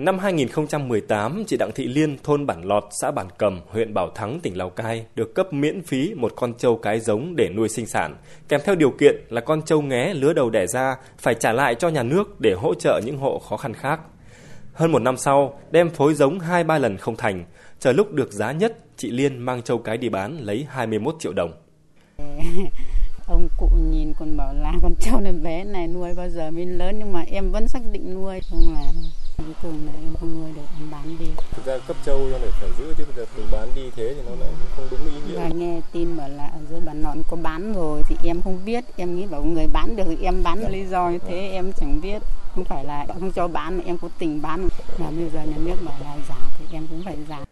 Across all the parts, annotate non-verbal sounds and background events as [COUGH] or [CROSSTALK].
Năm 2018, chị Đặng Thị Liên, thôn Bản Lọt, xã Bản Cầm, huyện Bảo Thắng, tỉnh Lào Cai được cấp miễn phí một con trâu cái giống để nuôi sinh sản, kèm theo điều kiện là con trâu nghé lứa đầu đẻ ra phải trả lại cho nhà nước để hỗ trợ những hộ khó khăn khác. Hơn một năm sau, đem phối giống hai ba lần không thành, chờ lúc được giá nhất, chị Liên mang trâu cái đi bán lấy 21 triệu đồng. [LAUGHS] ông cụ nhìn còn bảo là con trâu này bé này nuôi bao giờ mới lớn nhưng mà em vẫn xác định nuôi không là cuối cùng là em không nuôi được em bán đi. Thực ra cấp trâu cho này phải giữ chứ bây giờ mình bán đi thế thì nó lại không đúng ý nghĩa. Và nghe tin bảo là dưới bản nọn có bán rồi thì em không biết. Em nghĩ bảo người bán được thì em bán lý do như thế em chẳng biết. Không phải là không cho bán mà em có tình bán. Mà bây giờ nhà nước bảo là giá thì em cũng phải giá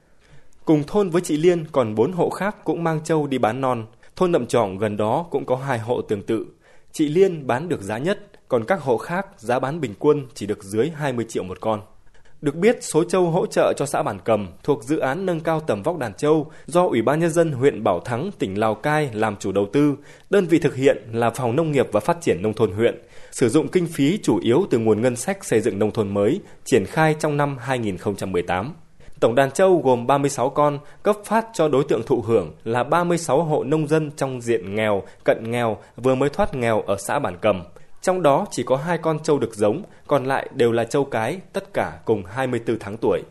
Cùng thôn với chị Liên còn bốn hộ khác cũng mang trâu đi bán non. Thôn Nậm Trỏng gần đó cũng có hai hộ tương tự. Chị Liên bán được giá nhất, còn các hộ khác giá bán bình quân chỉ được dưới 20 triệu một con. Được biết, số châu hỗ trợ cho xã Bản Cầm thuộc dự án nâng cao tầm vóc đàn châu do Ủy ban Nhân dân huyện Bảo Thắng, tỉnh Lào Cai làm chủ đầu tư. Đơn vị thực hiện là Phòng Nông nghiệp và Phát triển Nông thôn huyện, sử dụng kinh phí chủ yếu từ nguồn ngân sách xây dựng nông thôn mới, triển khai trong năm 2018. Tổng đàn trâu gồm 36 con, cấp phát cho đối tượng thụ hưởng là 36 hộ nông dân trong diện nghèo, cận nghèo, vừa mới thoát nghèo ở xã Bản Cầm. Trong đó chỉ có hai con trâu được giống, còn lại đều là trâu cái, tất cả cùng 24 tháng tuổi.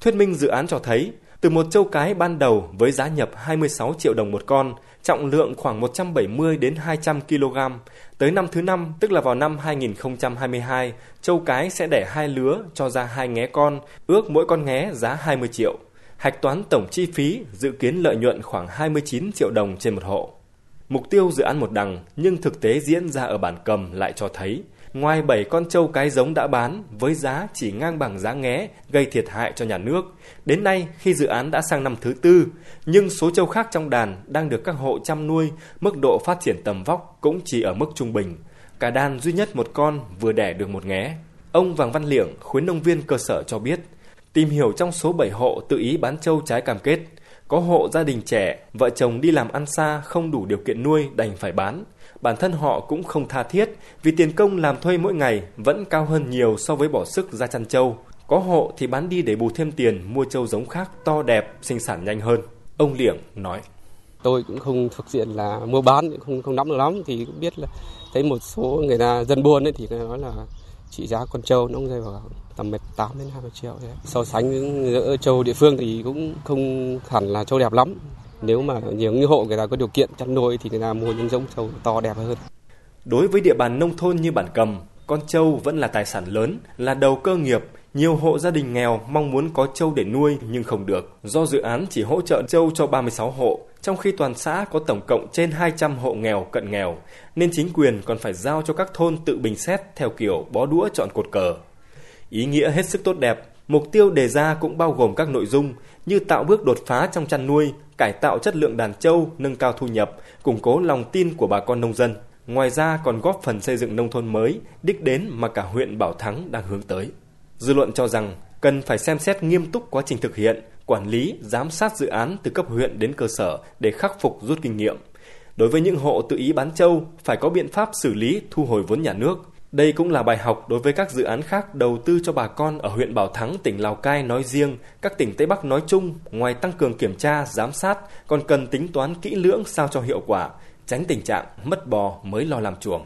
Thuyết minh dự án cho thấy, từ một trâu cái ban đầu với giá nhập 26 triệu đồng một con, trọng lượng khoảng 170 đến 200 kg, tới năm thứ năm, tức là vào năm 2022, trâu cái sẽ đẻ hai lứa cho ra hai nghé con, ước mỗi con nghé giá 20 triệu. Hạch toán tổng chi phí dự kiến lợi nhuận khoảng 29 triệu đồng trên một hộ. Mục tiêu dự án một đằng nhưng thực tế diễn ra ở bản cầm lại cho thấy ngoài 7 con trâu cái giống đã bán với giá chỉ ngang bằng giá nghé gây thiệt hại cho nhà nước. Đến nay khi dự án đã sang năm thứ tư, nhưng số trâu khác trong đàn đang được các hộ chăm nuôi, mức độ phát triển tầm vóc cũng chỉ ở mức trung bình. Cả đàn duy nhất một con vừa đẻ được một nghé. Ông Vàng Văn liễng khuyến nông viên cơ sở cho biết, tìm hiểu trong số 7 hộ tự ý bán trâu trái cam kết, có hộ gia đình trẻ, vợ chồng đi làm ăn xa không đủ điều kiện nuôi đành phải bán. Bản thân họ cũng không tha thiết vì tiền công làm thuê mỗi ngày vẫn cao hơn nhiều so với bỏ sức ra chăn trâu. Có hộ thì bán đi để bù thêm tiền mua trâu giống khác to đẹp, sinh sản nhanh hơn. Ông Liễng nói. Tôi cũng không thực diện là mua bán, không không nắm được lắm thì cũng biết là thấy một số người ta dân buôn ấy thì nói là trị giá con trâu nó cũng rơi vào tầm 18 đến 20 triệu thế. So sánh giữa trâu địa phương thì cũng không hẳn là trâu đẹp lắm. Nếu mà nhiều như hộ người ta có điều kiện chăn nuôi thì người ta mua những giống trâu to đẹp hơn. Đối với địa bàn nông thôn như bản cầm, con trâu vẫn là tài sản lớn, là đầu cơ nghiệp. Nhiều hộ gia đình nghèo mong muốn có trâu để nuôi nhưng không được. Do dự án chỉ hỗ trợ trâu cho 36 hộ, trong khi toàn xã có tổng cộng trên 200 hộ nghèo cận nghèo, nên chính quyền còn phải giao cho các thôn tự bình xét theo kiểu bó đũa chọn cột cờ. Ý nghĩa hết sức tốt đẹp, mục tiêu đề ra cũng bao gồm các nội dung như tạo bước đột phá trong chăn nuôi, cải tạo chất lượng đàn trâu, nâng cao thu nhập, củng cố lòng tin của bà con nông dân. Ngoài ra còn góp phần xây dựng nông thôn mới, đích đến mà cả huyện Bảo Thắng đang hướng tới. Dư luận cho rằng cần phải xem xét nghiêm túc quá trình thực hiện, quản lý, giám sát dự án từ cấp huyện đến cơ sở để khắc phục rút kinh nghiệm. Đối với những hộ tự ý bán trâu, phải có biện pháp xử lý thu hồi vốn nhà nước. Đây cũng là bài học đối với các dự án khác đầu tư cho bà con ở huyện Bảo Thắng, tỉnh Lào Cai nói riêng, các tỉnh Tây Bắc nói chung, ngoài tăng cường kiểm tra, giám sát, còn cần tính toán kỹ lưỡng sao cho hiệu quả, tránh tình trạng mất bò mới lo làm chuồng.